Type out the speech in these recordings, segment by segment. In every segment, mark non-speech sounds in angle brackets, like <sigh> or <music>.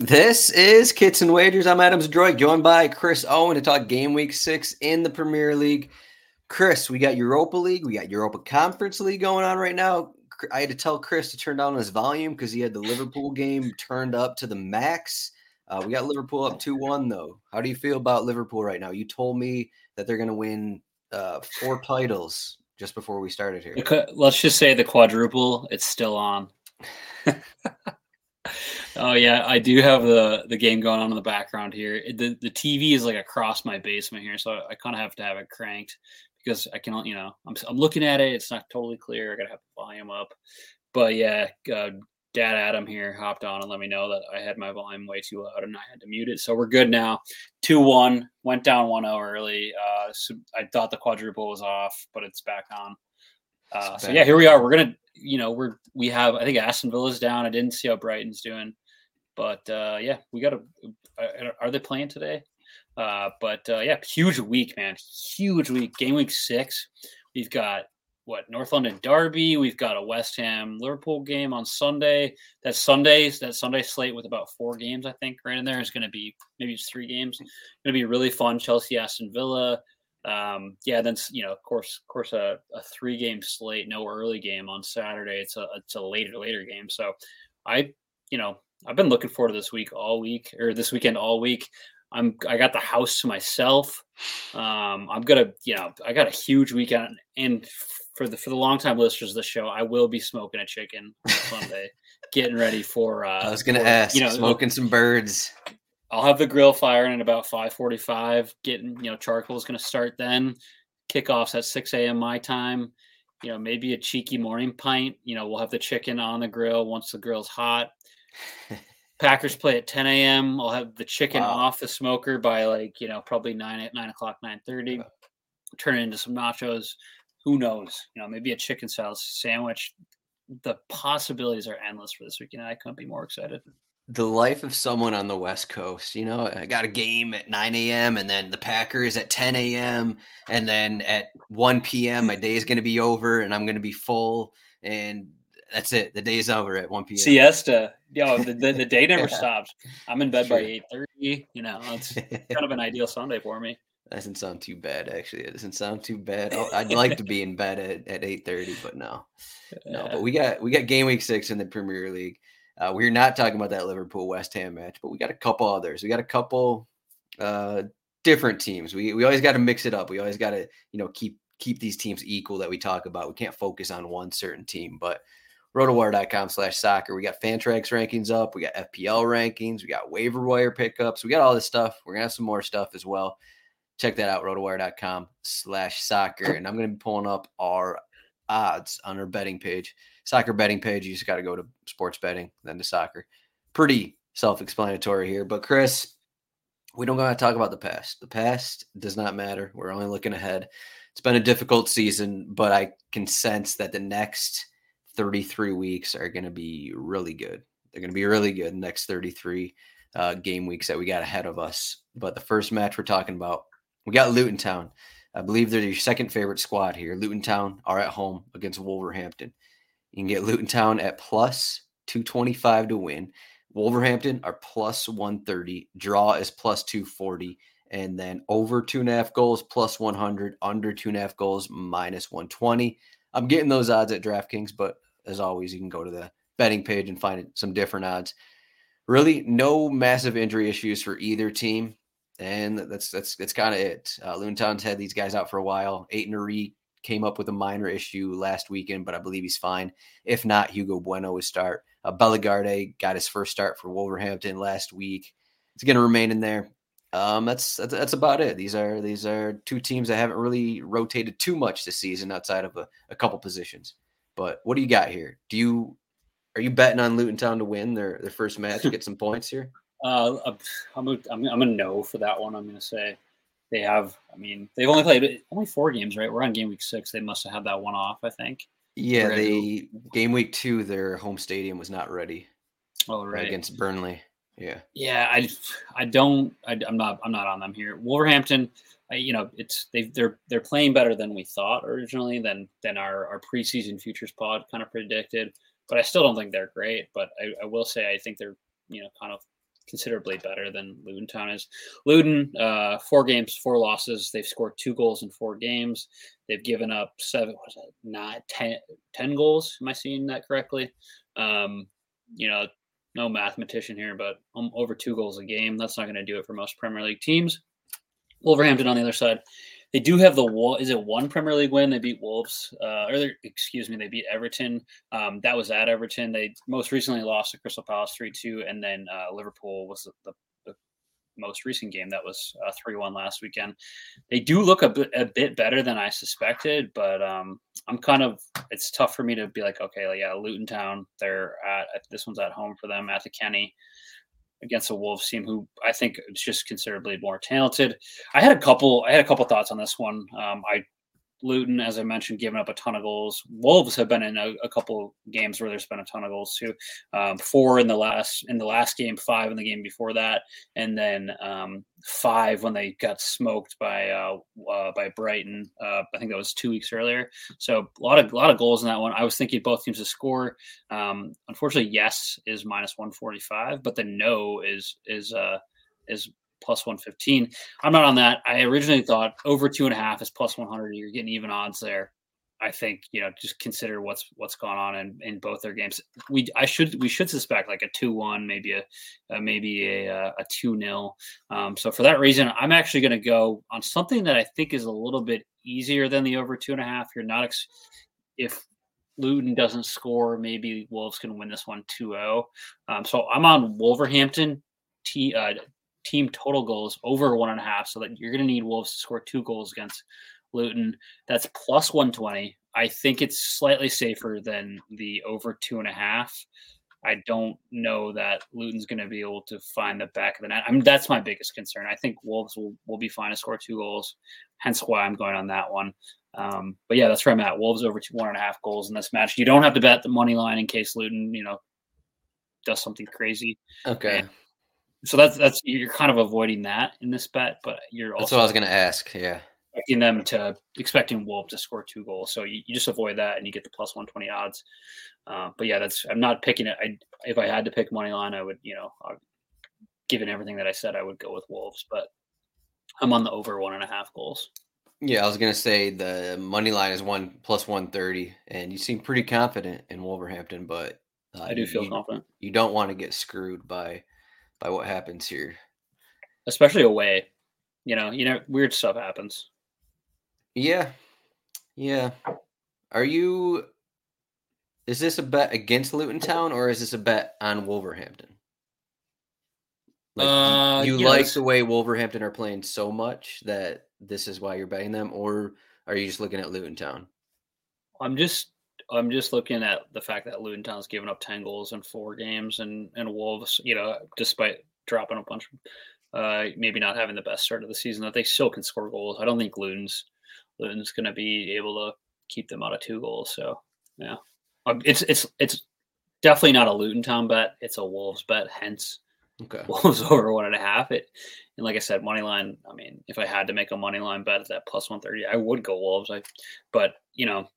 This is Kits and Wagers. I'm Adam Zdroik, joined by Chris Owen to talk game week six in the Premier League. Chris, we got Europa League, we got Europa Conference League going on right now. I had to tell Chris to turn down his volume because he had the Liverpool game turned up to the max. Uh, we got Liverpool up 2 1, though. How do you feel about Liverpool right now? You told me that they're going to win uh, four titles just before we started here. Let's just say the quadruple, it's still on. <laughs> Oh yeah, I do have the the game going on in the background here. The the TV is like across my basement here, so I kind of have to have it cranked because I can, you know, I'm I'm looking at it. It's not totally clear. I gotta have the volume up. But yeah, uh, Dad Adam here hopped on and let me know that I had my volume way too loud and I had to mute it. So we're good now. Two one went down one zero early. Uh, so I thought the quadruple was off, but it's back on. Uh, so yeah, here we are. We're gonna, you know, we're we have. I think Aston Villa's down. I didn't see how Brighton's doing. But uh, yeah, we got to. Uh, are they playing today? Uh, but uh, yeah, huge week, man. Huge week. Game week six. We've got what North London Derby. We've got a West Ham Liverpool game on Sunday. That Sundays that Sunday slate with about four games, I think, right in there is going to be maybe it's three games. Going to be really fun. Chelsea, Aston Villa. Um, yeah, then you know, of course, of course, a, a three game slate, no early game on Saturday. It's a it's a later later game. So I, you know, I've been looking forward to this week all week or this weekend all week. I'm I got the house to myself. Um, I'm gonna, you know, I got a huge weekend, and for the for the long time listeners of the show, I will be smoking a chicken on Sunday, <laughs> getting ready for. Uh, I was gonna for, ask, you know, smoking some birds. I'll have the grill firing at about 5:45. Getting, you know, charcoal is gonna start then. Kickoffs at 6 a.m. my time. You know, maybe a cheeky morning pint. You know, we'll have the chicken on the grill once the grill's hot Packers play at 10 a.m. I'll have the chicken wow. off the smoker by like you know probably nine at nine o'clock, nine thirty. Turn it into some nachos. Who knows? You know, maybe a chicken salad sandwich. The possibilities are endless for this weekend. I couldn't be more excited. The life of someone on the West Coast. You know, I got a game at 9 a.m. and then the Packers at 10 a.m. and then at 1 p.m. my day is going to be over and I'm going to be full and that's it. The day is over at 1 p.m. Siesta. Yo, the, the, the day <laughs> never yeah. stops. I'm in bed sure. by 8.30. You know, it's <laughs> kind of an ideal Sunday for me. That doesn't sound too bad, actually. It doesn't sound too bad. Oh, I'd like to be in bed at, at 8.30, but no. No, but we got we got game week six in the Premier League. Uh, we're not talking about that Liverpool West Ham match, but we got a couple others. We got a couple uh, different teams. We we always got to mix it up. We always got to you know keep keep these teams equal that we talk about. We can't focus on one certain team, but rotowire.com slash soccer. We got Fantrax rankings up. We got FPL rankings. We got waiver wire pickups. We got all this stuff. We're going to have some more stuff as well. Check that out, rotowire.com slash soccer. And I'm going to be pulling up our odds on our betting page. Soccer betting page. You just got to go to sports betting, then to soccer. Pretty self explanatory here. But Chris, we don't got to talk about the past. The past does not matter. We're only looking ahead. It's been a difficult season, but I can sense that the next – 33 weeks are going to be really good. They're going to be really good next 33 uh, game weeks that we got ahead of us. But the first match we're talking about, we got Luton Town I believe they're your second favorite squad here. Luton Town are at home against Wolverhampton. You can get Luton Town at plus 225 to win. Wolverhampton are plus 130. Draw is plus 240. And then over two and a half goals plus 100. Under two and a half goals minus 120. I'm getting those odds at DraftKings, but as always, you can go to the betting page and find some different odds. Really, no massive injury issues for either team. And that's that's that's kind of it. Uh, Luton Town's had these guys out for a while. Aït-Nouri came up with a minor issue last weekend, but I believe he's fine. If not, Hugo Bueno will start. Uh, Bellegarde got his first start for Wolverhampton last week. It's going to remain in there. Um, that's, that's that's about it. These are these are two teams that haven't really rotated too much this season outside of a, a couple positions. But what do you got here? Do you are you betting on Luton Town to win their their first match, to get some points here? <laughs> Uh, I'm a, I'm I'm a no for that one. I'm going to say they have. I mean, they've only played only four games, right? We're on game week six. They must have had that one off. I think. Yeah, they game week two, their home stadium was not ready. Oh, right. Against Burnley. Yeah. Yeah, I, I don't. I, am not. I'm not on them here. Wolverhampton. I, you know, it's they they're they're playing better than we thought originally than than our our preseason futures pod kind of predicted. But I still don't think they're great. But I, I will say I think they're you know kind of considerably better than Luton Town is. Luton, uh, four games, four losses. They've scored two goals in four games. They've given up seven, was it, not ten, 10 goals. Am I seeing that correctly? Um, you know, no mathematician here, but um, over two goals a game. That's not going to do it for most Premier League teams. Wolverhampton on the other side, they do have the is it one Premier League win? They beat Wolves, uh, or excuse me, they beat Everton. Um, that was at Everton. They most recently lost to Crystal Palace three two, and then uh, Liverpool was the, the, the, most recent game that was uh, three one last weekend. They do look a bit a bit better than I suspected, but um, I'm kind of it's tough for me to be like, okay, yeah, Luton Town, they're at this one's at home for them at the Kenny against a Wolves team who I think is just considerably more talented. I had a couple. I had a couple thoughts on this one. Um, I Luton, as I mentioned, giving up a ton of goals. Wolves have been in a, a couple games where there's been a ton of goals too. Um, four in the last in the last game, five in the game before that, and then um, five when they got smoked by uh, uh, by Brighton. Uh, I think that was two weeks earlier. So a lot of a lot of goals in that one. I was thinking both teams to score. Um, unfortunately, yes is minus one forty five, but the no is is uh, is plus 115. I'm not on that. I originally thought over two and a half is plus 100. You're getting even odds there. I think you know just consider what's what's gone on in, in both their games. We I should we should suspect like a two one maybe a, a maybe a uh, a two nil. Um, so for that reason, I'm actually going to go on something that I think is a little bit easier than the over two and a half. You're not ex- if Luton doesn't score, maybe Wolves can win this one 2-0. Um, so I'm on Wolverhampton T uh, team total goals over one and a half, so that you're going to need Wolves to score two goals against Luton. That's plus 120. I think it's slightly safer than the over two and a half. I don't know that Luton's going to be able to find the back of the net. I mean, that's my biggest concern. I think Wolves will, will be fine to score two goals, hence why I'm going on that one. Um, but yeah, that's where I'm at. Wolves over two, one and a half goals in this match. You don't have to bet the money line in case Luton, you know, does something crazy. Okay. And so that's that's you're kind of avoiding that in this bet, but you're also. That's what I was going to ask. Yeah. Expecting them to expecting Wolf to score two goals, so you, you just avoid that and you get the plus one twenty odds. Uh, but yeah, that's I'm not picking it. I if I had to pick money line, I would you know, I, given everything that I said, I would go with Wolves, but I'm on the over one and a half goals. Yeah, I was gonna say the money line is one plus one thirty, and you seem pretty confident in Wolverhampton, but uh, I do feel you, confident. You don't want to get screwed by by what happens here. Especially away. You know, you know, weird stuff happens. Yeah. Yeah. Are you is this a bet against Luton Town or is this a bet on Wolverhampton? Like, uh, you like the way Wolverhampton are playing so much that this is why you're betting them, or are you just looking at Luton Town? I'm just I'm just looking at the fact that Luton Town's given up ten goals in four games, and and Wolves, you know, despite dropping a bunch, uh, maybe not having the best start of the season, that they still can score goals. I don't think Luton's Luton's going to be able to keep them out of two goals. So yeah, um, it's it's it's definitely not a Luton Town bet. It's a Wolves bet. Hence, Okay. <laughs> Wolves over one and a half. It and like I said, money line. I mean, if I had to make a money line bet at that plus one thirty, I would go Wolves. I, but you know,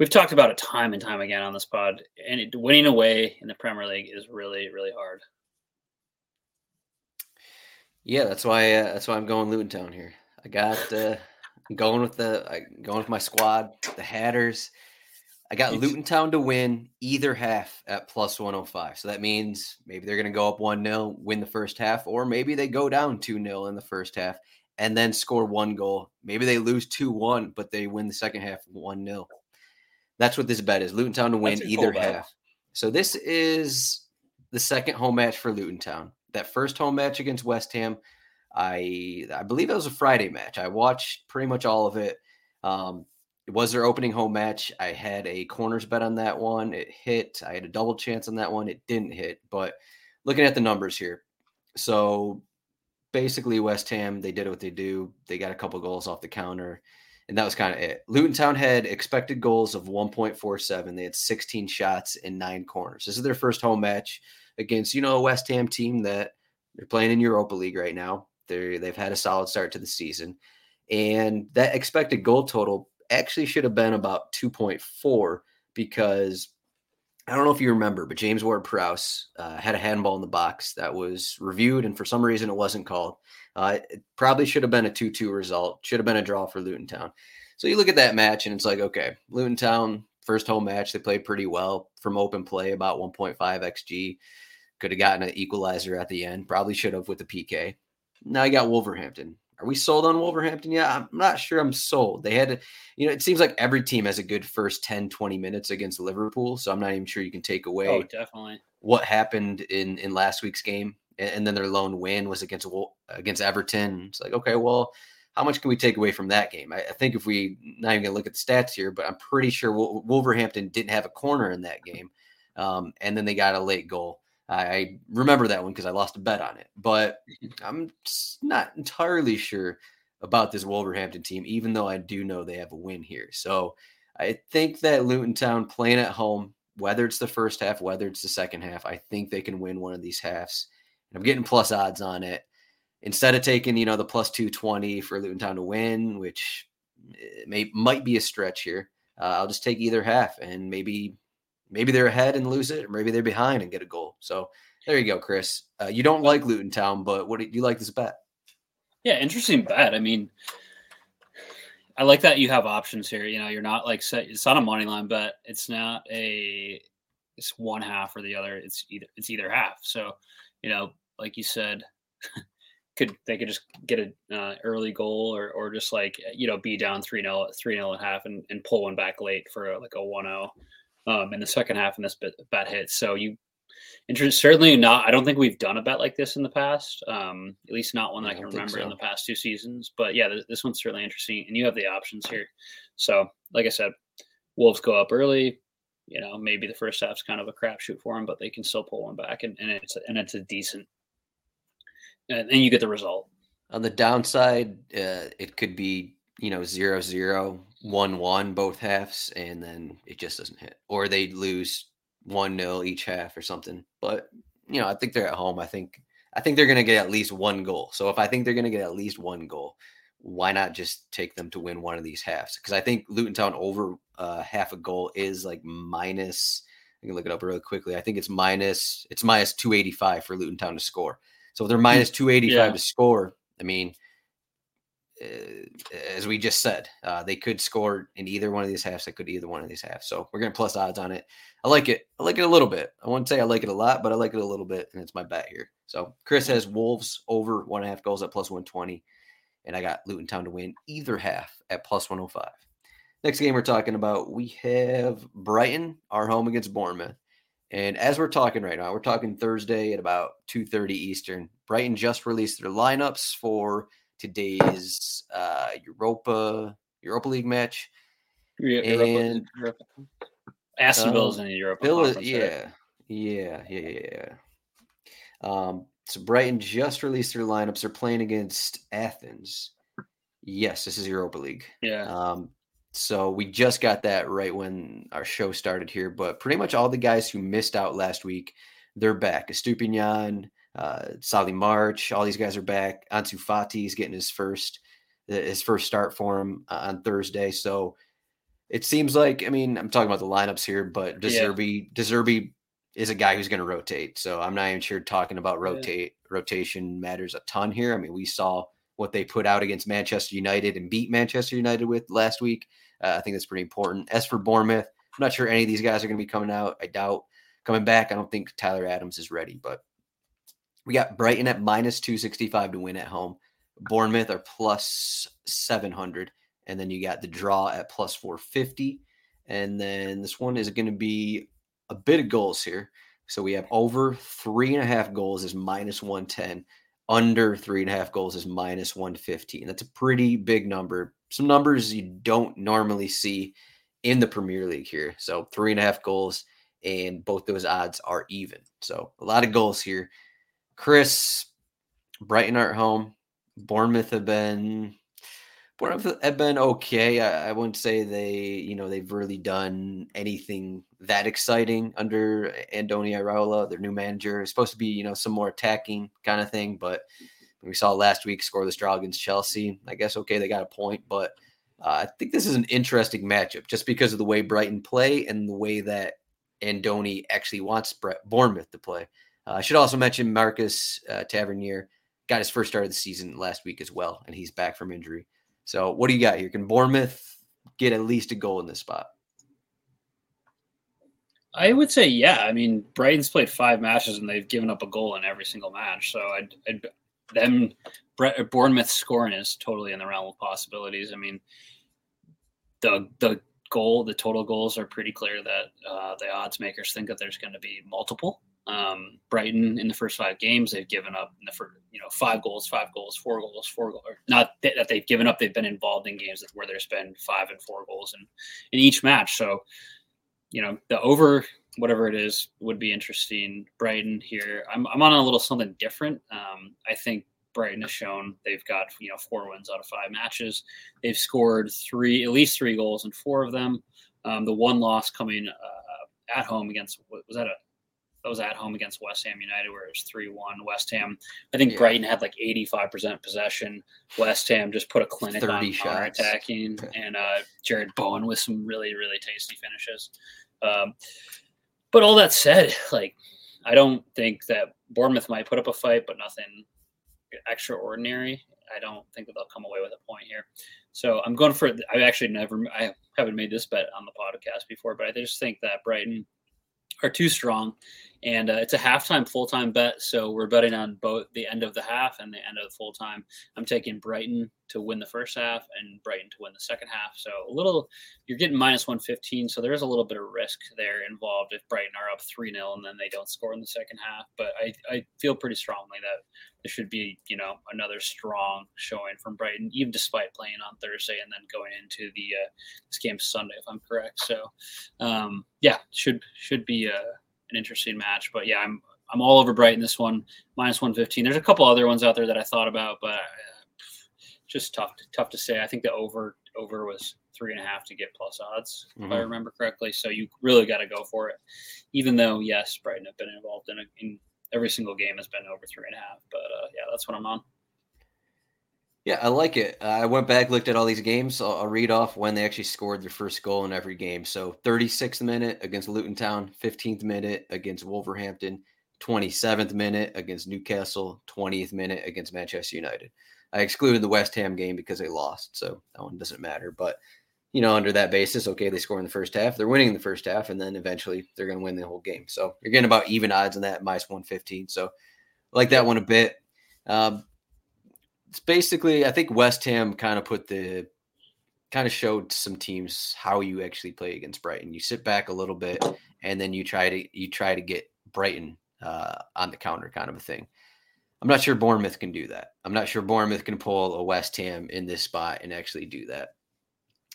we've talked about it time and time again on this pod, and it, winning away in the Premier League is really, really hard. Yeah, that's why. Uh, that's why I'm going Luton Town here. I got uh, going with the I, going with my squad, the Hatters. I got Luton Town to win either half at plus 105. So that means maybe they're going to go up 1 0, win the first half, or maybe they go down 2 0 in the first half and then score one goal. Maybe they lose 2 1, but they win the second half 1 0. That's what this bet is Luton Town to win either half. So this is the second home match for Luton Town. That first home match against West Ham, I I believe it was a Friday match. I watched pretty much all of it. Um, it was their opening home match. I had a corners bet on that one. It hit. I had a double chance on that one. It didn't hit. But looking at the numbers here, so basically West Ham, they did what they do. They got a couple goals off the counter, and that was kind of it. Luton Town had expected goals of 1.47. They had 16 shots in nine corners. This is their first home match against, you know, a West Ham team that they're playing in Europa League right now. They're, they've had a solid start to the season. And that expected goal total actually should have been about 2.4 because I don't know if you remember, but James Ward Prowse uh, had a handball in the box that was reviewed, and for some reason it wasn't called. Uh, it probably should have been a 2 2 result, should have been a draw for Luton Town. So you look at that match, and it's like, okay, Luton Town, first home match, they played pretty well from open play, about 1.5 XG. Could have gotten an equalizer at the end, probably should have with the PK. Now you got Wolverhampton. Are we sold on Wolverhampton? Yeah, I'm not sure I'm sold. They had to, you know, it seems like every team has a good first 10, 20 minutes against Liverpool. So I'm not even sure you can take away oh, definitely. what happened in in last week's game. And, then their lone win was against against Everton. It's like, okay, well, how much can we take away from that game? I, I think if we not even gonna look at the stats here, but I'm pretty sure Wolverhampton didn't have a corner in that game. Um, and then they got a late goal. I remember that one because I lost a bet on it, but I'm not entirely sure about this Wolverhampton team, even though I do know they have a win here. So I think that Luton Town playing at home, whether it's the first half, whether it's the second half, I think they can win one of these halves. And I'm getting plus odds on it. Instead of taking, you know, the plus 220 for Luton Town to win, which eh, may might be a stretch here, uh, I'll just take either half and maybe maybe they're ahead and lose it, or maybe they're behind and get a goal. So there you go, Chris. Uh, you don't like Luton Town, but what do you like this bet? Yeah, interesting bet. I mean, I like that you have options here. You know, you're not like set. It's not a money line bet. It's not a. It's one half or the other. It's either. It's either half. So, you know, like you said, <laughs> could they could just get an uh, early goal or or just like you know be down three 0 three 0 and half and, and pull one back late for a, like a one zero um, in the second half and this bet, bet hits. So you certainly not. I don't think we've done a bet like this in the past. Um, at least not one that I, I can remember so. in the past two seasons. But yeah, this, this, one's certainly interesting, and you have the options here. So, like I said, Wolves go up early. You know, maybe the first half's kind of a crapshoot for them, but they can still pull one back, and, and it's and it's a decent. And, and you get the result. On the downside, uh, it could be you know zero zero one one both halves, and then it just doesn't hit, or they lose one nil each half or something. But you know, I think they're at home. I think I think they're going to get at least one goal. So if I think they're going to get at least one goal, why not just take them to win one of these halves? Because I think Luton Town over uh, half a goal is like minus. I can look it up really quickly. I think it's minus. It's minus two eighty five for Luton Town to score. So if they're minus two eighty five yeah. to score, I mean, as we just said, uh, they could score in either one of these halves. They could either one of these halves. So we're going to plus odds on it. I like it. I like it a little bit. I wouldn't say I like it a lot, but I like it a little bit, and it's my bet here. So Chris has Wolves over one and a half goals at plus 120, and I got Luton Town to win either half at plus 105. Next game we're talking about, we have Brighton, our home against Bournemouth. And as we're talking right now, we're talking Thursday at about 2:30 Eastern. Brighton just released their lineups for today's uh, Europa Europa League match. Yeah, and Europa. Aston um, Villa's in the Europa. Villa, yeah, yeah, yeah, yeah. Um, so Brighton just released their lineups. They're playing against Athens. Yes, this is Europa League. Yeah. Um, so we just got that right when our show started here, but pretty much all the guys who missed out last week, they're back. Estupiñan, Uh, Solly March, all these guys are back. Ansu Fati is getting his first his first start for him uh, on Thursday. So it seems like, I mean, I'm talking about the lineups here, but De Zerbi, yeah. De Zerbi is a guy who's going to rotate. So I'm not even sure talking about rotate yeah. rotation matters a ton here. I mean, we saw what they put out against Manchester United and beat Manchester United with last week. Uh, I think that's pretty important. As for Bournemouth, I'm not sure any of these guys are going to be coming out. I doubt coming back. I don't think Tyler Adams is ready, but we got Brighton at minus 265 to win at home. Bournemouth are plus 700. And then you got the draw at plus 450. And then this one is going to be a bit of goals here. So we have over three and a half goals is minus 110. Under three and a half goals is minus 115. That's a pretty big number. Some numbers you don't normally see in the Premier League here. So three and a half goals, and both those odds are even. So a lot of goals here. Chris, Brighton are at home. Bournemouth have been Bournemouth have been okay. I, I, wouldn't say they, you know, they've really done anything that exciting under Andoni Iraola, their new manager. It's supposed to be, you know, some more attacking kind of thing, but we saw last week score draw against Chelsea. I guess okay, they got a point, but uh, I think this is an interesting matchup just because of the way Brighton play and the way that Andoni actually wants Bournemouth to play. Uh, I should also mention Marcus uh, Tavernier got his first start of the season last week as well, and he's back from injury. So, what do you got here? Can Bournemouth get at least a goal in this spot? I would say, yeah. I mean, Brighton's played five matches and they've given up a goal in every single match. So, I'd, I'd them Bournemouth scoring is totally in the realm of possibilities. I mean, the the goal, the total goals are pretty clear that uh, the odds makers think that there's going to be multiple. Um, Brighton in the first five games, they've given up in the first, you know, five goals, five goals, four goals, four goals. Not that they've given up; they've been involved in games where there's been five and four goals in in each match. So, you know, the over whatever it is would be interesting. Brighton here, I'm I'm on a little something different. Um, I think Brighton has shown they've got you know four wins out of five matches. They've scored three, at least three goals in four of them. Um, the one loss coming uh, at home against was that a that was at home against West Ham United, where it was 3 1. West Ham, I think yeah. Brighton had like 85% possession. West Ham just put a clinic on counter attacking, and uh, Jarrod Bowen with some really, really tasty finishes. Um, but all that said, like, I don't think that Bournemouth might put up a fight, but nothing extraordinary. I don't think that they'll come away with a point here. So I'm going for. I actually never. I haven't made this bet on the podcast before, but I just think that Brighton are too strong and uh, it's a halftime full time bet. So we're betting on both the end of the half and the end of the full time. I'm taking Brighton to win the first half and Brighton to win the second half. So a little, you're getting minus 115. So there is a little bit of risk there involved if Brighton are up 3 0 and then they don't score in the second half. But I, I feel pretty strongly that there should be, you know, another strong showing from Brighton, even despite playing on Thursday and then going into the uh, this game Sunday, if I'm correct. So, um, yeah, should should be a an interesting match. But yeah, I'm I'm all over Brighton this one minus one fifteen. There's a couple other ones out there that I thought about, but uh, just tough to, tough to say. I think the over over was three and a half to get plus odds, mm-hmm. if I mm-hmm. remember correctly. So you really got to go for it. Even though yes, Brighton have been involved in, a, in every single game has been over three and a half. But uh, yeah, that's what I'm on. Yeah, I like it. I went back, looked at all these games. I'll, I'll, read off when they actually scored their first goal in every game. So 36th minute against Luton Town, 15th minute against Wolverhampton, 27th minute against Newcastle, 20th minute against Manchester United. I excluded the West Ham game because they lost, so that one doesn't matter. But you know, under that basis, okay, they score in the first half, they're winning in the first half, and then eventually they're going to win the whole game. So you're getting about even odds on that, minus 115. So I like that one a bit. Um, it's basically I think West Ham kind of put the kind of showed some teams how you actually play against Brighton. You sit back a little bit and then you try to you try to get Brighton uh, on the counter kind of a thing. I'm not sure Bournemouth can do that. I'm not sure Bournemouth can pull a West Ham in this spot and actually do that.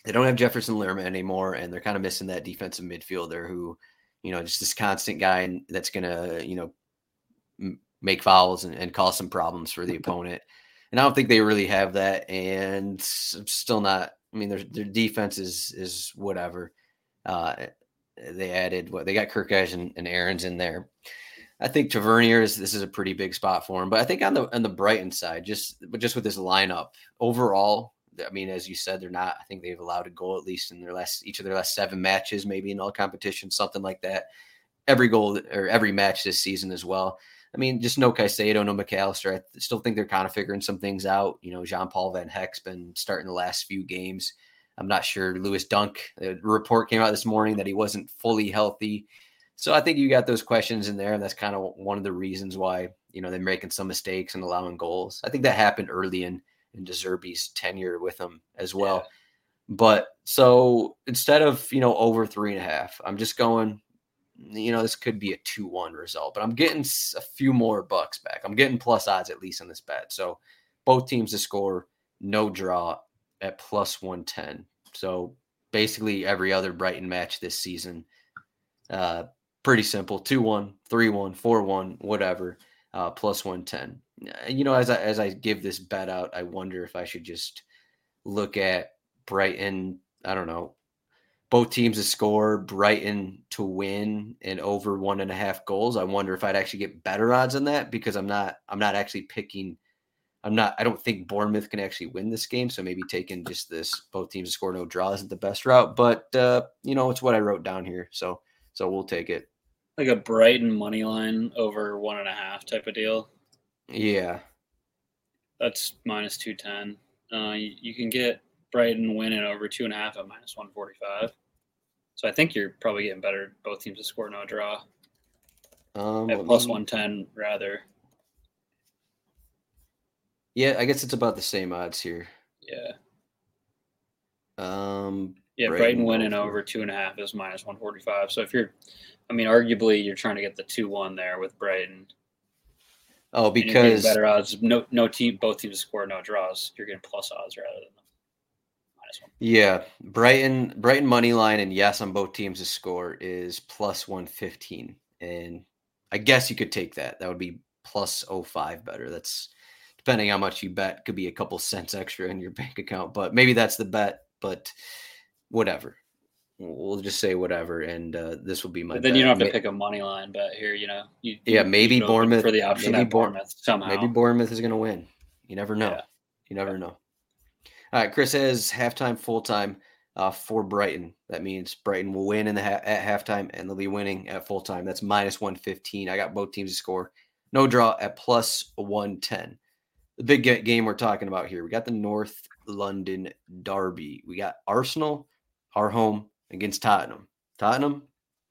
They don't have Jefferson Lerma anymore, and they're kind of missing that defensive midfielder who, you know, just this constant guy that's gonna, you know, make fouls and, and cause some problems for the <laughs> opponent and I don't think they really have that. And still not. I mean, their their defense is is whatever. Uh, they added what they got Kirk and, and Aarons in there. I think Tavernier is this is a pretty big spot for him. But I think on the on the Brighton side, just just with this lineup overall, I mean, as you said, they're not. I think they've allowed a goal at least in their last each of their last seven matches, maybe in all competitions, something like that. Every goal or every match this season as well. I mean, just no Caicedo, no Mac Allister. I still think they're kind of figuring some things out. You know, Jean Paul Van Hecke's been starting the last few games. I'm not sure. Lewis Dunk, a report came out this morning that he wasn't fully healthy. So I think you got those questions in there, and that's kind of one of the reasons why you know they're making some mistakes and allowing goals. I think that happened early in in De Zerbi's tenure with them as well. Yeah. But so instead of you know over three and a half, I'm just going. You know, this could be a two-one result, but I'm getting a few more bucks back. I'm getting plus odds at least on this bet. So both teams to score, no draw at plus one ten. So basically every other Brighton match this season. Uh, pretty simple 2 1, 3 1, 4 1, whatever, uh, plus 110. You know, as I, as I give this bet out, I wonder if I should just look at Brighton. I don't know, both teams to score, Brighton to win, and over one and a half goals. I wonder if I'd actually get better odds on that because I'm not I'm not actually picking. I'm not. I don't think Bournemouth can actually win this game. So maybe taking just this both teams to score no draw isn't the best route. But uh, you know, it's what I wrote down here. So so we'll take it like a Brighton money line over one and a half type of deal. Yeah, that's minus two ten. Uh, you, you, can get Brighton winning over two and a half at minus one forty five. So I think you're probably getting better. Both teams to score no draw. Um, at plus one ten rather. Yeah, I guess it's about the same odds here. Yeah. Um. Yeah, Brighton, winning over two and a half is minus one forty five. So if you're I mean, arguably, you're trying to get the two-one there with Brighton. Oh, because better odds. No, no team. Both teams score no draws. You're getting plus odds rather than minus one. Yeah, Brighton, Brighton money line, and yes, on both teams to score is plus one fifteen, and I guess you could take that. That would be plus 05 better. That's depending how much you bet. Could be a couple cents extra in your bank account, but maybe that's the bet. But whatever we'll just say whatever, and uh, this will be my. But then bet. you don't have to pick a money line bet here. You know, you, yeah, maybe Bournemouth for the option maybe Bournemouth somehow. Maybe Bournemouth is going to win. You never know. Yeah. You never yeah. know. All right, Chris says halftime, full time uh, for Brighton. That means Brighton will win in the ha- at halftime, and they'll be winning at full time. That's minus one fifteen. I got both teams to score. No draw at plus one ten. The big game we're talking about here. We got the North London Derby. We got Arsenal, our home against Tottenham. Tottenham,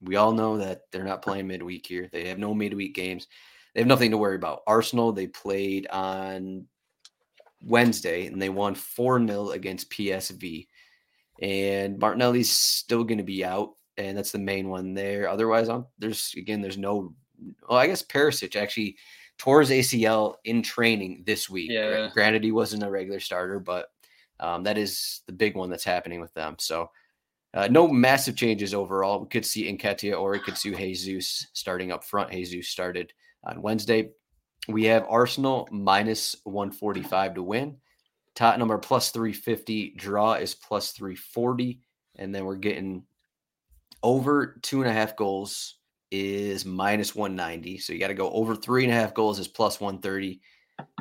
we all know that they're not playing midweek here. They have no midweek games. They have nothing to worry about. Arsenal, they played on Wednesday and they won 4 0 against PSV. And Martinelli's still going to be out. And that's the main one there. Otherwise, I'm, there's again, there's no. Well, I guess Perisic actually tore his ACL in training this week. Yeah. Granted, he wasn't a regular starter, but um, that is the big one that's happening with them. So uh, no massive changes overall. We could see Nketiah or we could see Jesus starting up front. Jesus started on Wednesday. We have Arsenal minus 145 to win. Tottenham are plus 350. Draw is plus 340. And then we're getting over two and a half goals is minus 190. So you got to go over three and a half goals is plus 130.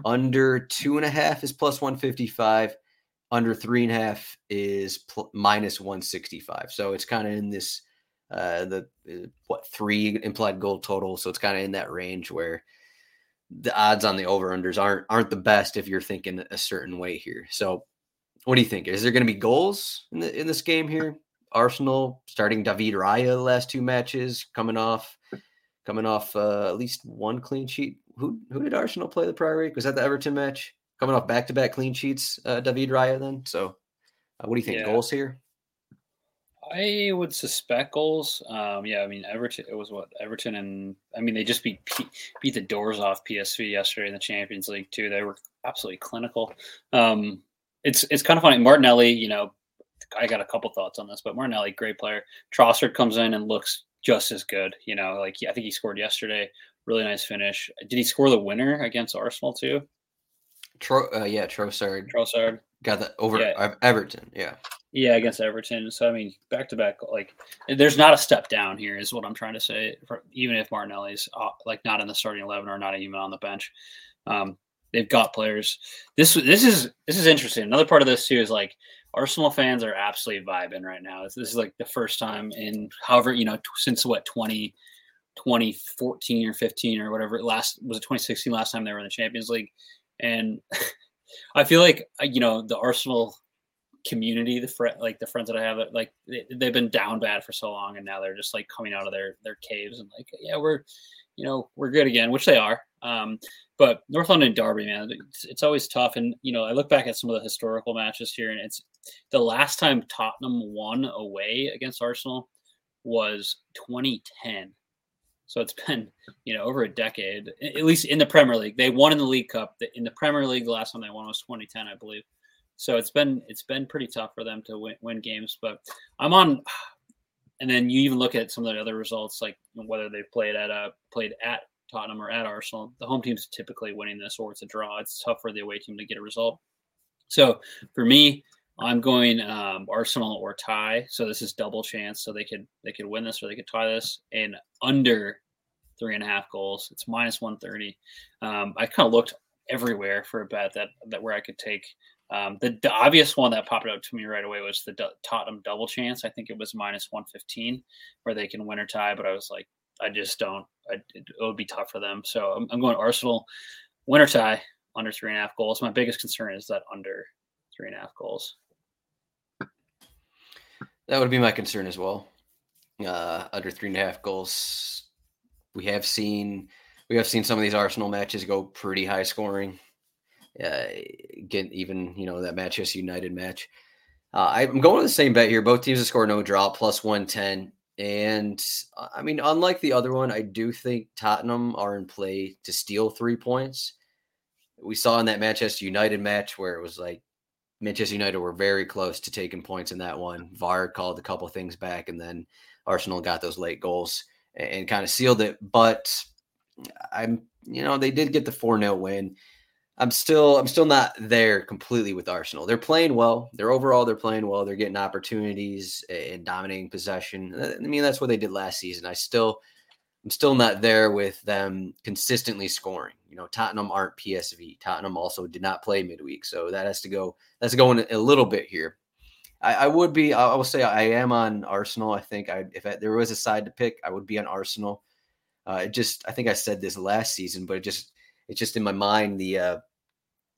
Under two and a half is plus 155 under three and a half is pl- minus 165. So it's kind of in this, uh, the uh, what three implied goal total. So it's kind of in that range where the odds on the over unders aren't aren't the best if you're thinking a certain way here. So what do you think? Is there going to be goals in the in this game here? Arsenal starting David Raya the last two matches, coming off coming off uh, at least one clean sheet. Who who did Arsenal play the prior week? Was that the Everton match? Coming off back to back clean sheets, uh, David Raya. Then, so uh, what do you think? Yeah. Goals here? I would suspect goals. Um, yeah, I mean Everton. It was what Everton and I mean they just beat beat the doors off PSV yesterday in the Champions League too. They were absolutely clinical. Um, it's it's kind of funny. Martinelli, you know, I got a couple thoughts on this, but Martinelli, great player. Trossard comes in and looks just as good. You know, like I think he scored yesterday. Really nice finish. Did he score the winner against Arsenal too? Tro- uh, yeah, Trossard. Trossard. Got that over yeah. Everton. Yeah. Yeah, against Everton. So I mean, back to back, like there's not a step down here, is what I'm trying to say. For, even if Martinelli's uh, like not in the starting eleven or not even on the bench, um, they've got players. This this is this is interesting. Another part of this too is like Arsenal fans are absolutely vibing right now. This, this is like the first time in however you know t- since what 20, 2014 or 15 or whatever last was it 2016 last time they were in the Champions League, and I feel like uh, you know the Arsenal community, the friend, like the friends that I have, like they, they've been down bad for so long, and now they're just like coming out of their their caves and like, yeah, we're, you know, we're good again, which they are. Um, but North London Derby, man, it's, it's always tough. And you know, I look back at some of the historical matches here, and it's the last time Tottenham won away against Arsenal was 2010. So it's <laughs> been, you know, over a decade, at least in the Premier League. They won in the League Cup. In the Premier League, the last time they won was 2010, I believe. So it's been it's been pretty tough for them to win, win games. But I'm on, <sighs> and then you even look at some of the other results, like whether they've played at a played at Tottenham or at Arsenal. The home team's typically winning this, or it's a draw. It's tough for the away team to get a result. So for me, I'm going um, Arsenal or tie. So this is double chance. So they could they could win this or they could tie this and under three and a half goals. It's minus 130. Um, I kind of looked everywhere for a bet that that where I could take um, the, the, obvious one that popped out to me right away was the D- Tottenham double chance. I think it was minus 115 where they can win or tie, but I was like, I just don't, I, it, would be tough for them. So I'm, I'm going Arsenal win or tie under three and a half goals. My biggest concern is that under three and a half goals. That would be my concern as well. Uh, under three and a half goals. We have seen we have seen some of these Arsenal matches go pretty high scoring uh, get even you know that Manchester United match. Uh, I'm going with the same bet here. Both teams to score no draw plus 110. And uh, I mean, unlike the other one, I do think Tottenham are in play to steal three points. We saw in that Manchester United match where it was like Manchester United were very close to taking points in that one. VAR called a couple things back, and then Arsenal got those late goals and, and kind of sealed it. But I'm, you know, they did get the 4 0 win. I'm still I'm still not there completely with Arsenal. They're playing well. They're overall they're playing well. They're getting opportunities and dominating possession. I mean that's what they did last season. I still I'm still not there with them consistently scoring. You know, Tottenham aren't PSV. Tottenham also did not play midweek, so that has to go. That's going a little bit here. I, I would be. I will say I am on Arsenal. I think I, if I, there was a side to pick, I would be on Arsenal. Uh, it just I think I said this last season, but it just it's just in my mind the uh,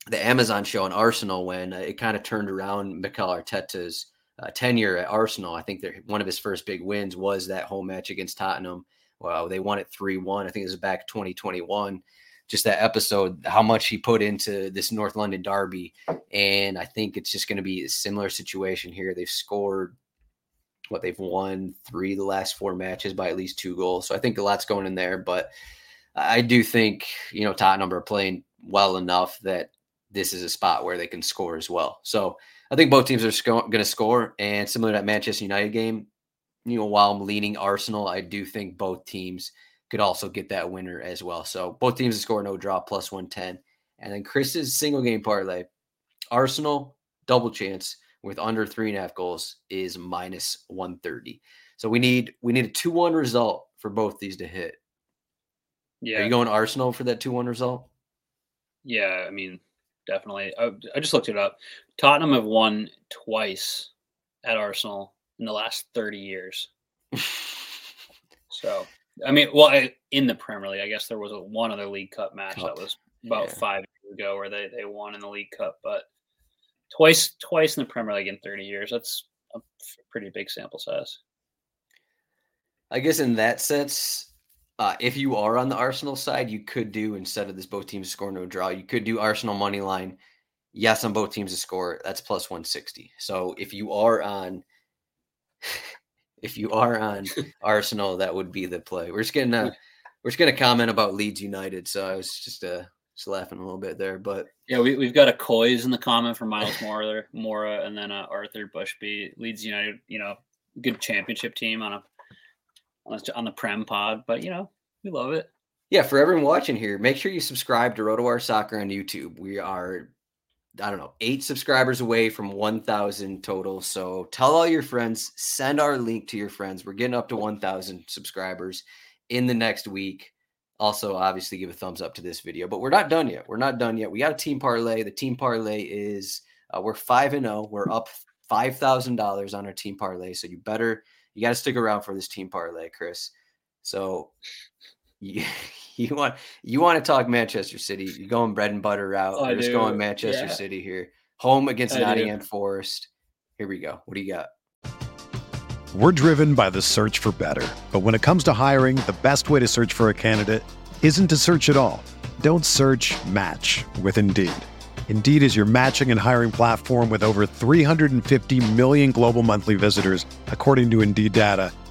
the Amazon show on Arsenal when uh, it kind of turned around Mikel Arteta's uh, tenure at Arsenal. I think one of his first big wins was that home match against Tottenham. Well, they won it three one. I think it was back 2021. Just that episode, how much he put into this North London derby, and I think it's just going to be a similar situation here. They've scored what they've won three the last four matches by at least two goals. So I think a lot's going in there, but I do think you know Tottenham are playing well enough that this is a spot where they can score as well. So I think both teams are going to score, and similar to that Manchester United game, you know, while I'm leaning Arsenal, I do think both teams could also get that winner as well. So both teams to score no draw plus 110. And then Chris's single game parlay, Arsenal double chance with under three and a half goals is minus 130. So we need we need a 2-1 result for both these to hit. Yeah. Are you going Arsenal for that 2 1 result? Yeah. I mean, definitely. I, I, just looked it up. Tottenham have won twice at Arsenal in the last 30 years. <laughs> so, I mean, well, I, in the Premier League, I guess there was a, one other League Cup match Cup. that was about yeah. five years ago where they, they won in the League Cup, but twice twice in the Premier League in 30 years. That's a pretty big sample size. I guess in that sense, uh, if you are on the Arsenal side, you could do instead of this both teams score no draw, you could do Arsenal money line. Yes, on both teams to score, that's plus 160. So if you are on if you are on <laughs> Arsenal, that would be the play. We're just gonna we're just gonna comment about Leeds United. So I was just uh just laughing a little bit there, but yeah, we, we've got a Coys in the comment from Miles Mora, Mora, and then uh, Arthur Bushby. Leeds United, you know, good championship team on a on the Prem Pod, but you know, we love it. Yeah, for everyone watching here, make sure you subscribe to RotoWire Soccer on YouTube. We are I don't know, eight subscribers away from 1,000 total. So tell all your friends, send our link to your friends. We're getting up to 1,000 subscribers in the next week. Also, obviously, give a thumbs up to this video, but we're not done yet. We're not done yet. We got a team parlay. The team parlay is uh, we're five and zero. We're up five thousand dollars on our team parlay. So you better you got to stick around for this team parlay, Chris. So you, <laughs> you want you want to talk Manchester City? You're going bread and butter route. Oh, We're just going Manchester yeah. City here. Home against I Nottingham do. Forest. Here we go. What do you got? We're driven by the search for better. But when it comes to hiring, the best way to search for a candidate isn't to search at all. Don't search match with Indeed. Indeed is your matching and hiring platform with over 350 million global monthly visitors, according to Indeed data,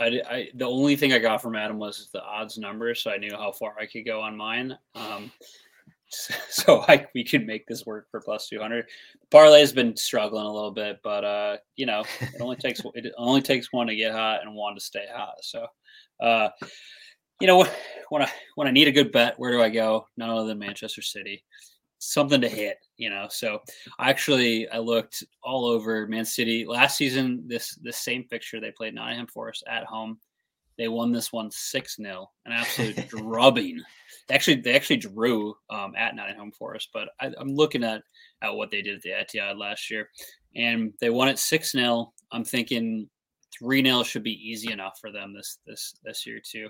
I, I, the only thing I got from Adam was the odds number, so I knew how far I could go on mine. Um, <laughs> so I we could make this work for plus two hundred. Parlay has been struggling a little bit, but uh, you know, it only takes it only takes one to get hot and one to stay hot. So, uh, you know, when I when I need a good bet, where do I go? None other than Manchester City something to hit, you know. So actually I looked all over Man City last season. This this same fixture they played Nottingham Forest at home. They won this one six 0 an absolute <laughs> drubbing. They actually they actually drew um, at Nottingham Forest, but I, am looking at at what they did at the Etihad last year, and they won it six 0 I'm thinking three 0 should be easy enough for them this this this year too.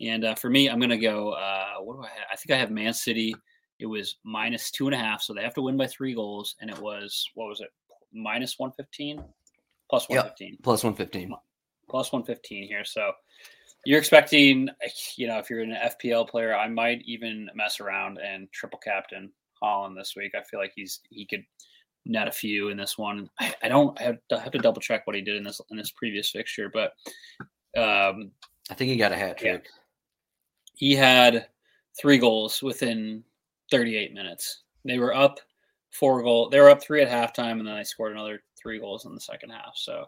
And uh, for me, I'm gonna go. Uh, what do I have? I think I have Man City it was minus two and a half, so they have to win by three goals, and it was what was it minus one fifteen, plus one fifteen, yep, plus one fifteen, plus one fifteen here. So you're expecting, you know, if you're an FPL player, I might even mess around and triple captain Haaland this week. I feel like he's he could net a few in this one. I, I don't I have, to, I have to double check what he did in this in this previous fixture, but um, I think he got a hat trick. Yeah. He had three goals within 38 minutes. They were up four goal. They were up three at halftime, and then they scored another three goals in the second half. So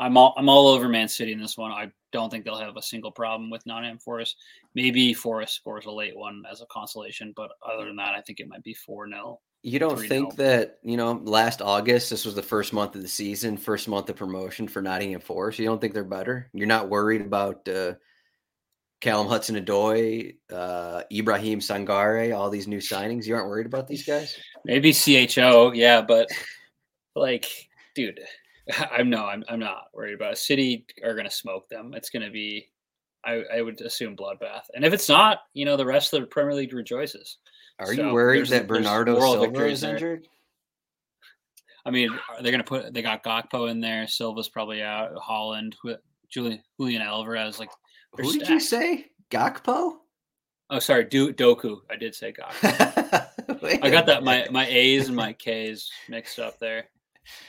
I'm all I'm all over Man City in this one. I don't think they'll have a single problem with Nottingham Forest. Maybe Forest scores a late one as a consolation, but other than that, I think it might be four 0 You don't think that you know last August this was the first month of the season, first month of promotion for Nottingham Forest. You don't think they're better? You're not worried about uh, Callum Hudson-Odoi, uh, Ibrahim Sangare, all these new signings. You aren't worried about these guys? Maybe CHO, yeah, but like, dude, <laughs> I'm no, I'm I'm not worried about it. City are gonna smoke them. It's gonna be I, I would assume bloodbath. And if it's not, you know, the rest of the Premier League rejoices. Are so you worried that Bernardo Silva is injured? I mean, are they're going to put they got Gakpo in there. Silva's probably out. Haaland, Julian Julian Alvarez, like who stacked. did you say? Gakpo? Oh, sorry, Do- Doku. I did say Gakpo. <laughs> I got that my my A's and my K's mixed up there.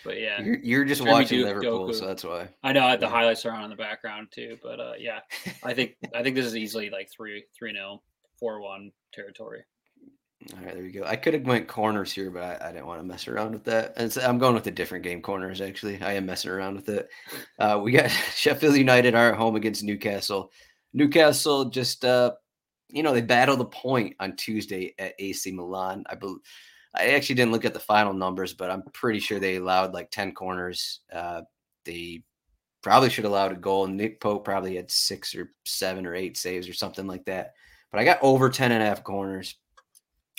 But yeah, you're, you're just Jeremy watching Liverpool, Doku. so that's why. I know the highlights are on in the background too. But uh, yeah, I think I think this is easily like three three nil four one territory. All right, there we go. I could have went corners here, but I, I, didn't want to mess around with that. And so I'm going with the different game corners. Actually, I am messing around with it. <laughs> Uh, we got <laughs> Sheffield United are at home against Newcastle. Newcastle just, uh, you know, they battled a point on Tuesday at AC Milan. I believe. I actually didn't look at the final numbers, but I'm pretty sure they allowed like 10 corners. Uh, they probably should have allowed a goal. Nick Pope probably had six or seven or eight saves or something like that. But I got over 10 and a half corners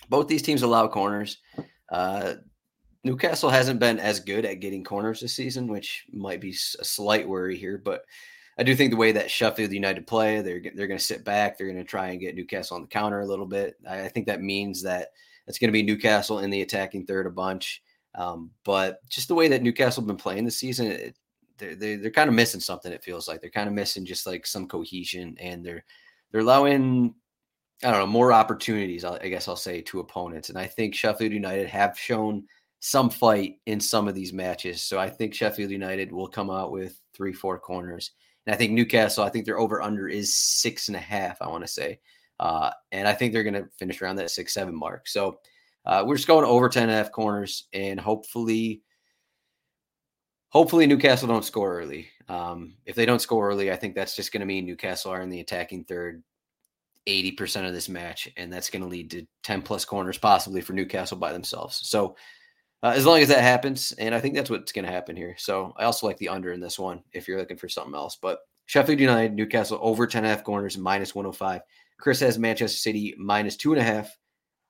both these teams allow corners. Uh, Newcastle hasn't been as good at getting corners this season, which might be a slight worry here. But I do think the way that Sheffield United play, they're they're going to sit back. They're going to try and get Newcastle on the counter a little bit. I, I think that means that it's going to be Newcastle in the attacking third a bunch. Um, but just the way that Newcastle have been playing this season, it, they're, they're, they're kind of missing something. It feels like they're kind of missing just like some cohesion, and they're they're allowing I don't know more opportunities. I guess I'll say to opponents, and I think Sheffield United have shown some fight in some of these matches. So I think Sheffield United will come out with three, four corners. And I think Newcastle, I think their over under is six and a half, I want to say. Uh, and I think they're going to finish around that six, seven mark. So uh, we're just going over 10 and a half corners and hopefully, hopefully Newcastle don't score early. Um, if they don't score early, I think that's just going to mean Newcastle are in the attacking third 80% of this match. And that's going to lead to 10 plus corners possibly for Newcastle by themselves. So uh, as long as that happens, and I think that's what's going to happen here. So I also like the under in this one if you're looking for something else. But Sheffield United, Newcastle over 10 and a half corners, minus 105. Chris has Manchester City minus two and a half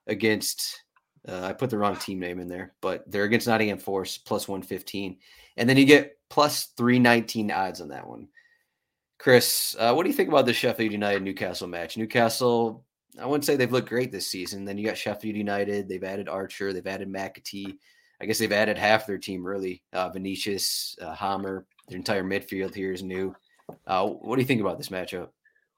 against. Uh, I put the wrong team name in there, but they're against Nottingham Forest plus 115. And then you get plus 319 odds on that one. Chris, uh, what do you think about the Sheffield United Newcastle match? Newcastle, I wouldn't say they've looked great this season. Then you got Sheffield United, they've added Archer, they've added McAtee. I guess they've added half their team really. Uh, Vinicius, uh, Hamer, their entire midfield here is new. Uh, what do you think about this matchup?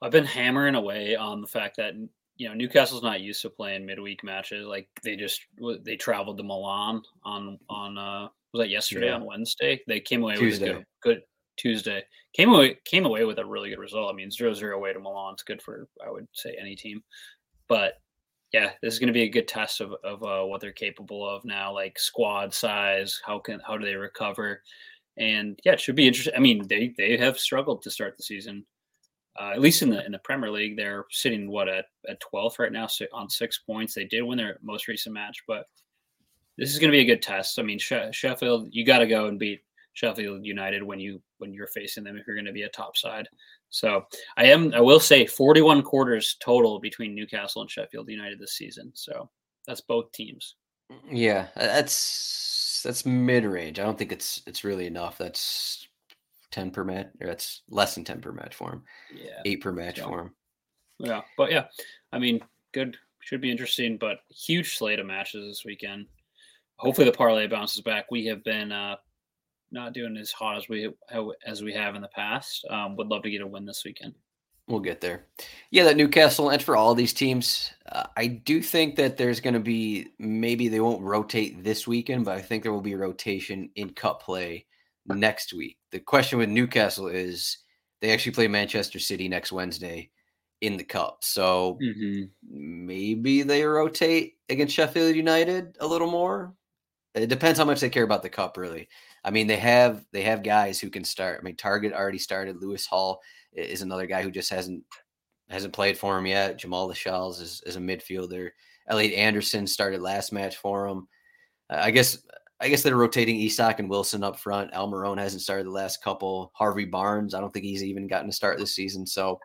I've been hammering away on the fact that you know Newcastle's not used to playing midweek matches. Like they just they traveled to Milan on on uh was that yesterday yeah. on Wednesday? They came away Tuesday. with a good, good Tuesday. Came away came away with a really good result. I mean, zero zero away to Milan. It's good for I would say any team. But yeah, this is going to be a good test of, of uh, what they're capable of now, like squad size. How can how do they recover? And yeah, it should be interesting. I mean, they they have struggled to start the season. Uh, at least in the in the Premier League, they're sitting what at at twelfth right now on six points. They did win their most recent match, but this is going to be a good test. I mean, Sheffield, you got to go and beat Sheffield United when you when you're facing them if you're going to be a top side. So I am I will say 41 quarters total between Newcastle and Sheffield United this season. So that's both teams. Yeah, that's that's mid range. I don't think it's it's really enough. That's 10 per match, or that's less than 10 per match for him. Yeah. Eight per match yeah. for him. Yeah. But yeah, I mean, good. Should be interesting, but huge slate of matches this weekend. Hopefully the parlay bounces back. We have been uh, not doing as hot as we as we have in the past. Um, would love to get a win this weekend. We'll get there. Yeah, that Newcastle and for all these teams, uh, I do think that there's going to be maybe they won't rotate this weekend, but I think there will be a rotation in cup play next week. The question with Newcastle is they actually play Manchester City next Wednesday in the cup. So mm-hmm. maybe they rotate against Sheffield United a little more. It depends how much they care about the cup, really. I mean, they have they have guys who can start. I mean, Targett already started. Lewis Hall is another guy who just hasn't hasn't played for him yet. Jamal Lascelles is, is a midfielder. Elliot Anderson started last match for him. I guess I guess they're rotating Isak and Wilson up front. Almiron hasn't started the last couple. Harvey Barnes, I don't think he's even gotten a start this season. So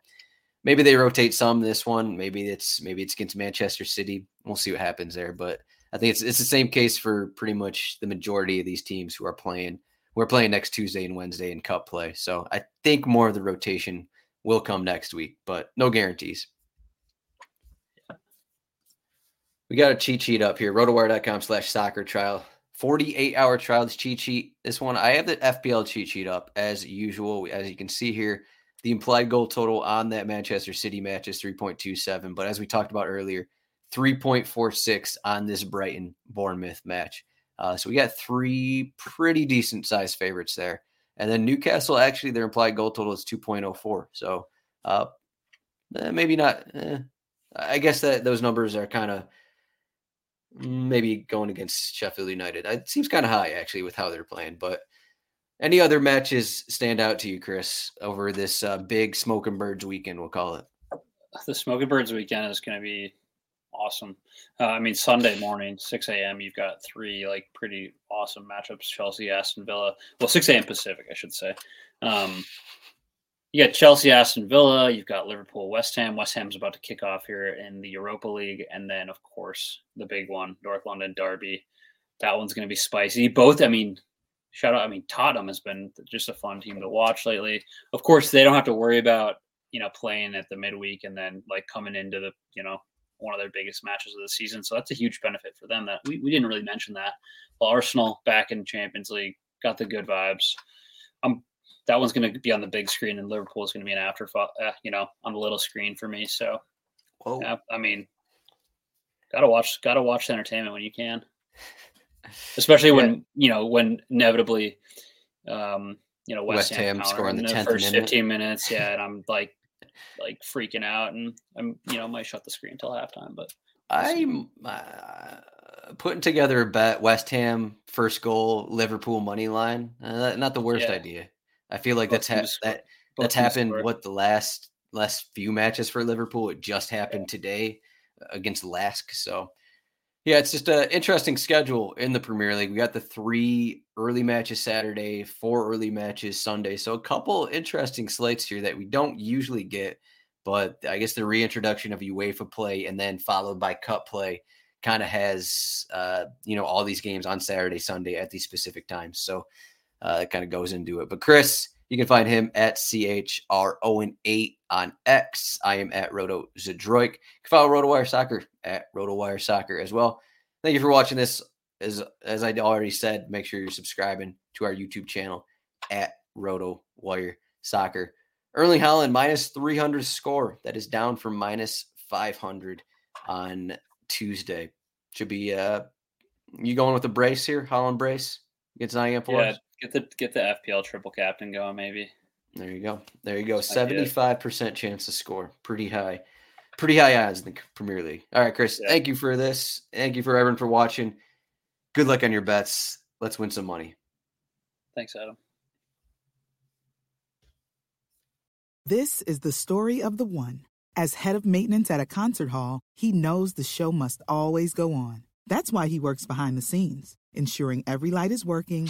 maybe they rotate some this one. Maybe it's maybe it's against Manchester City. We'll see what happens there. But I think it's it's the same case for pretty much the majority of these teams who are playing. We're playing next Tuesday and Wednesday in Cup play, so I think more of the rotation will come next week, but no guarantees. We got a cheat sheet up here, rotowire.com slash soccer trial. 48 hour trial, this cheat sheet. This one, I have the FPL cheat sheet up as usual. As you can see here, the implied goal total on that Manchester City match is 3.27. But as we talked about earlier, 3.46 on this Brighton Bournemouth match. Uh, so we got three pretty decent sized favorites there. And then Newcastle, actually, their implied goal total is 2.04. So uh, eh, maybe not. Eh, I guess that those numbers are kind of maybe going against Sheffield United. It seems kind of high, actually, with how they're playing. But any other matches stand out to you, Chris, over this uh, big Smoking Birds weekend, we'll call it? The Smoking Birds weekend is going to be awesome. Uh, I mean, Sunday morning, 6 a.m., you've got three like pretty awesome matchups Chelsea, Aston Villa. Well, 6 a.m. Pacific, I should say. Um, you got Chelsea, Aston Villa. You've got Liverpool, West Ham. West Ham's about to kick off here in the Europa League. And then, of course, the big one, North London Derby. That one's going to be spicy. Both, I mean, shout out. I mean, Tottenham has been just a fun team to watch lately. Of course, they don't have to worry about you know playing at the midweek and then like coming into the you know one of their biggest matches of the season. So that's a huge benefit for them. That we, we didn't really mention that. Well, Arsenal back in Champions League got the good vibes. I'm that one's going to be on the big screen, and Liverpool is going to be an afterthought, uh, you know, on the little screen for me. So, yeah, I mean, gotta watch, gotta watch the entertainment when you can, <laughs> especially when you know when inevitably, um, you know, West, West Ham, Ham scoring the, the first minute. fifteen minutes. Yeah, and I'm like, like freaking out, and I'm you know might shut the screen until halftime, but. I'm uh, putting together a bet West Ham first goal Liverpool money line. Uh, not the worst yeah. idea. I feel like both that's ha- that that's happened. What the last last few matches for Liverpool? It just happened yeah. today against LASK. So yeah, it's just an interesting schedule in the Premier League. We got the three early matches Saturday, four early matches Sunday. So a couple interesting slates here that we don't usually get. But I guess the reintroduction of UEFA play and then followed by Cup play kind of has uh, you know all these games on Saturday, Sunday at these specific times. So uh, it kind of goes into it. But Chris, you can find him at CHRO8 on X. I am at Roto Zdroik. You can follow RotoWire Soccer at RotoWire Soccer as well. Thank you for watching this. As as I already said, make sure you're subscribing to our YouTube channel at RotoWire Soccer. Erling Haaland, minus 300 score. That is down from minus 500 on Tuesday. Should be uh you going with the brace here, Haaland brace? Gets Nottingham Forest. Get the get the FPL triple captain going, maybe. There you go. There you go. Seventy five percent chance to score. Pretty high. Pretty high odds in the Premier League. All right, Chris. Yeah. Thank you for this. Thank you for everyone for watching. Good luck on your bets. Let's win some money. Thanks, Adam. This is the story of the one. As head of maintenance at a concert hall, he knows the show must always go on. That's why he works behind the scenes, ensuring every light is working